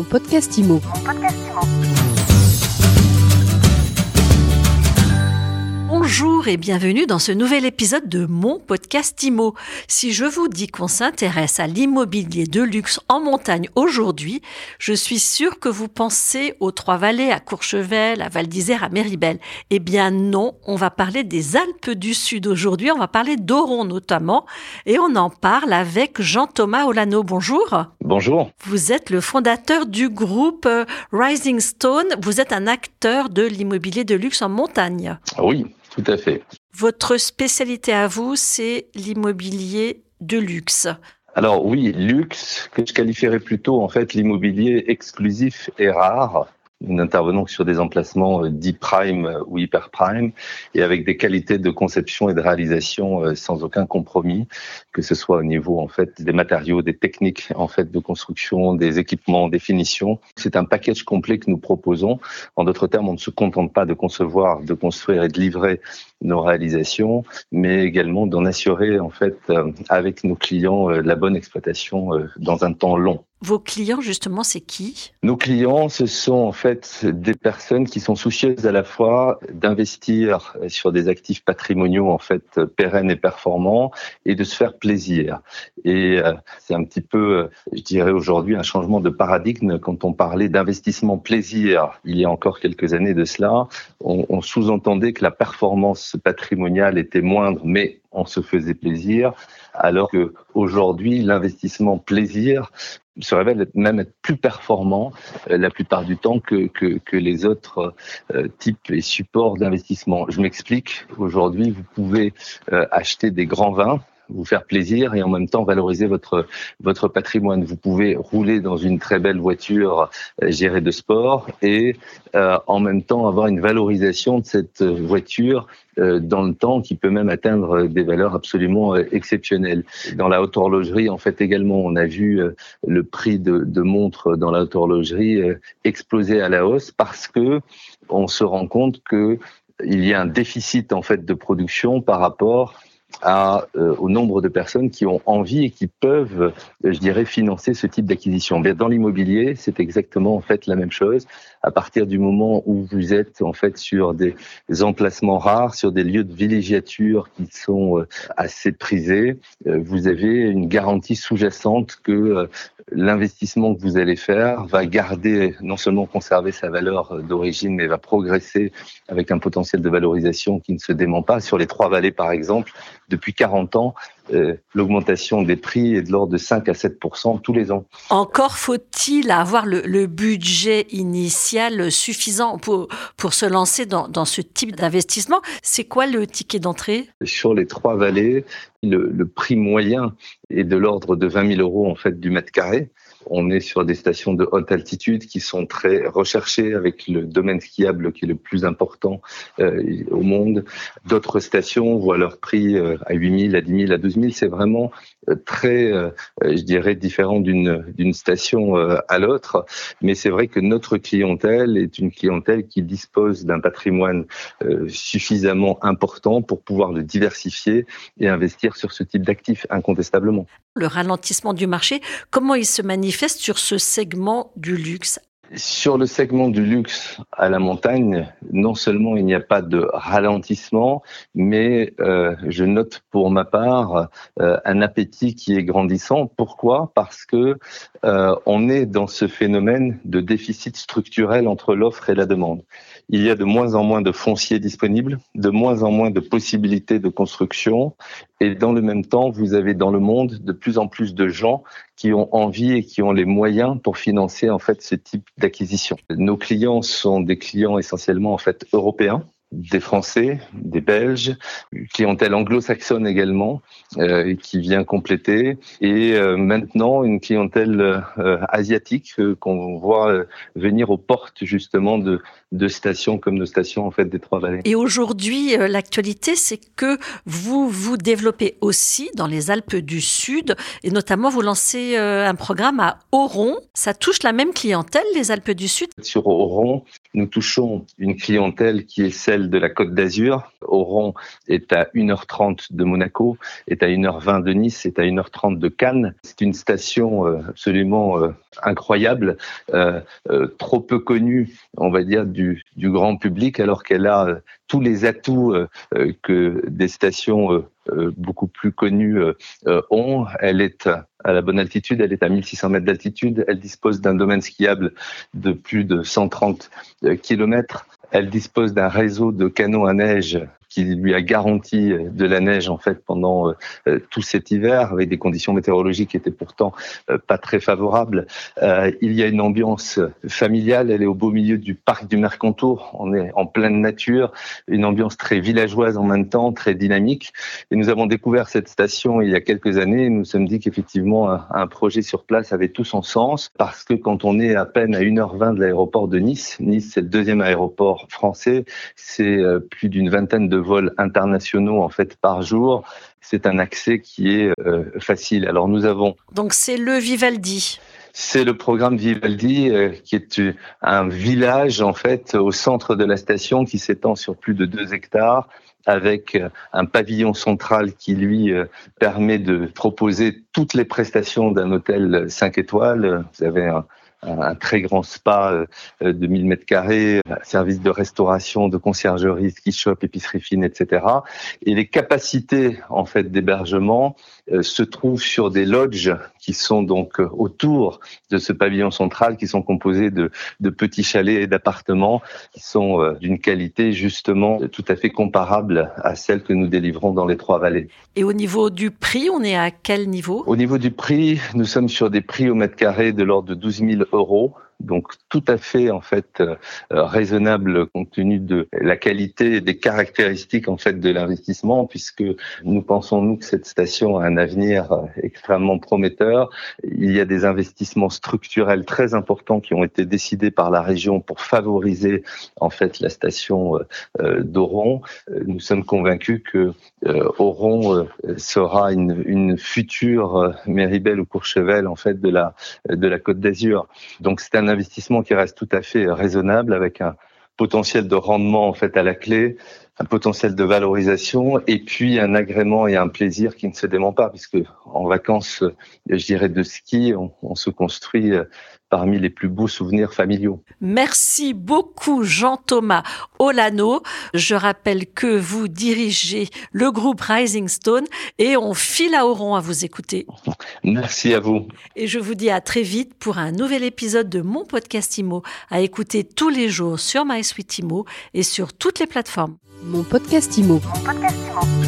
Mon podcast IMO. Bonjour et bienvenue dans ce nouvel épisode de mon podcast IMO. Si je vous dis qu'on s'intéresse à l'immobilier de luxe en montagne aujourd'hui, je suis sûre que vous pensez aux Trois-Vallées, à Courchevel, à Val d'Isère, à Méribel. Eh bien non, on va parler des Alpes du Sud aujourd'hui, on va parler d'Oron notamment, et on en parle avec Jean-Thomas Olano. Bonjour. Bonjour. Vous êtes le fondateur du groupe euh, Rising Stone, vous êtes un acteur de l'immobilier de luxe en montagne. Oui, tout à fait. Votre spécialité à vous, c'est l'immobilier de luxe. Alors oui, luxe, que je qualifierais plutôt en fait l'immobilier exclusif et rare. Nous n'intervenons que sur des emplacements euh, dits prime euh, ou hyper prime et avec des qualités de conception et de réalisation euh, sans aucun compromis, que ce soit au niveau en fait des matériaux, des techniques en fait de construction, des équipements, des finitions. C'est un package complet que nous proposons. En d'autres termes, on ne se contente pas de concevoir, de construire et de livrer nos réalisations, mais également d'en assurer en fait avec nos clients la bonne exploitation dans un temps long. Vos clients, justement, c'est qui? Nos clients, ce sont en fait des personnes qui sont soucieuses à la fois d'investir sur des actifs patrimoniaux en fait pérennes et performants et de se faire plaisir. Et euh, c'est un petit peu, je dirais aujourd'hui, un changement de paradigme quand on parlait d'investissement plaisir. Il y a encore quelques années de cela, on, on sous-entendait que la performance patrimoniale était moindre, mais on se faisait plaisir, alors que aujourd'hui l'investissement plaisir se révèle même être plus performant euh, la plupart du temps que, que, que les autres euh, types et supports d'investissement. Je m'explique, aujourd'hui vous pouvez euh, acheter des grands vins vous faire plaisir et en même temps valoriser votre votre patrimoine. Vous pouvez rouler dans une très belle voiture euh, gérée de sport et euh, en même temps avoir une valorisation de cette voiture euh, dans le temps qui peut même atteindre des valeurs absolument exceptionnelles. Dans la haute horlogerie, en fait également, on a vu le prix de, de montres dans la haute horlogerie exploser à la hausse parce que on se rend compte que il y a un déficit en fait de production par rapport à, euh, au nombre de personnes qui ont envie et qui peuvent, euh, je dirais, financer ce type d'acquisition. Dans l'immobilier, c'est exactement en fait la même chose. À partir du moment où vous êtes en fait sur des emplacements rares, sur des lieux de villégiature qui sont euh, assez prisés, vous avez une garantie sous-jacente que l'investissement que vous allez faire va garder, non seulement conserver sa valeur d'origine, mais va progresser avec un potentiel de valorisation qui ne se dément pas. Sur les trois vallées, par exemple, depuis 40 ans, euh, l'augmentation des prix est de l'ordre de 5 à 7 tous les ans. Encore faut-il avoir le, le, budget initial suffisant pour, pour se lancer dans, dans ce type d'investissement. C'est quoi le ticket d'entrée? Sur les trois vallées, le, le, prix moyen est de l'ordre de 20 000 euros en fait du mètre carré. On est sur des stations de haute altitude qui sont très recherchées avec le domaine skiable qui est le plus important euh, au monde. D'autres stations voient leur prix euh, à 8 000, à 10 000, à 12 000. C'est vraiment euh, très, euh, je dirais, différent d'une d'une station à l'autre. Mais c'est vrai que notre clientèle est une clientèle qui dispose d'un patrimoine suffisamment important pour pouvoir le diversifier et investir sur ce type d'actifs incontestablement. Le ralentissement du marché, comment il se manifeste sur ce segment du luxe sur le segment du luxe à la montagne, non seulement il n'y a pas de ralentissement, mais euh, je note pour ma part euh, un appétit qui est grandissant. Pourquoi? Parce que euh, on est dans ce phénomène de déficit structurel entre l'offre et la demande. Il y a de moins en moins de fonciers disponibles, de moins en moins de possibilités de construction, et dans le même temps, vous avez dans le monde de plus en plus de gens qui ont envie et qui ont les moyens pour financer en fait ce type d'acquisition. Nos clients sont des clients essentiellement en fait européens des Français, des Belges, clientèle anglo-saxonne également, euh, qui vient compléter, et euh, maintenant une clientèle euh, asiatique qu'on voit venir aux portes justement de, de stations comme nos stations en fait des Trois-Vallées. Et aujourd'hui, l'actualité, c'est que vous vous développez aussi dans les Alpes du Sud, et notamment vous lancez un programme à Oron. Ça touche la même clientèle, les Alpes du Sud? Sur Oron, nous touchons une clientèle qui est celle de la Côte d'Azur. Oron est à 1h30 de Monaco, est à 1h20 de Nice, est à 1h30 de Cannes. C'est une station euh, absolument euh, incroyable, euh, trop peu connue, on va dire, du, du grand public, alors qu'elle a tous les atouts que des stations beaucoup plus connues ont. Elle est à la bonne altitude, elle est à 1600 mètres d'altitude, elle dispose d'un domaine skiable de plus de 130 kilomètres, elle dispose d'un réseau de canaux à neige qui lui a garanti de la neige en fait pendant euh, tout cet hiver avec des conditions météorologiques qui étaient pourtant euh, pas très favorables. Euh, il y a une ambiance familiale, elle est au beau milieu du parc du Mercantour, on est en pleine nature, une ambiance très villageoise en même temps, très dynamique. Et nous avons découvert cette station il y a quelques années nous nous sommes dit qu'effectivement un, un projet sur place avait tout son sens parce que quand on est à peine à 1h20 de l'aéroport de Nice, Nice c'est le deuxième aéroport français, c'est plus d'une vingtaine de vols internationaux en fait par jour. C'est un accès qui est euh, facile. Alors nous avons donc c'est le Vivaldi. C'est le programme Vivaldi euh, qui est un village en fait au centre de la station qui s'étend sur plus de 2 hectares avec euh, un pavillon central qui lui permet de proposer toutes les prestations d'un hôtel 5 étoiles. Vous avez un, un très grand spa euh, de 1000 mètres carrés, service de restauration, de conciergerie, ski shop, épicerie fine, etc. Et les capacités en fait d'hébergement euh, se trouvent sur des lodges qui sont donc euh, autour de ce pavillon central, qui sont composés de, de petits chalets et d'appartements qui sont d'une qualité justement tout à fait comparable à celle que nous délivrons dans les trois vallées. Et au niveau du prix, on est à quel niveau? Au niveau du prix, nous sommes sur des prix au mètre carré de l'ordre de 12 000 euros donc tout à fait en fait euh, raisonnable compte tenu de la qualité des caractéristiques en fait de l'investissement puisque nous pensons nous que cette station a un avenir euh, extrêmement prometteur. Il y a des investissements structurels très importants qui ont été décidés par la région pour favoriser en fait la station euh, d'Oron. Nous sommes convaincus que Oron sera une, une future Méribel ou Courchevel en fait de la de la Côte d'Azur. Donc c'est un investissement qui reste tout à fait raisonnable avec un potentiel de rendement en fait à la clé, un potentiel de valorisation et puis un agrément et un plaisir qui ne se dément pas puisque en vacances, je dirais de ski, on, on se construit parmi les plus beaux souvenirs familiaux. Merci beaucoup Jean-Thomas Olano. Je rappelle que vous dirigez le groupe Rising Stone et on file à Oron à vous écouter. Merci à vous. Et je vous dis à très vite pour un nouvel épisode de mon podcast IMO à écouter tous les jours sur MySuite IMO et sur toutes les plateformes. Mon podcast IMO. Mon podcast IMO.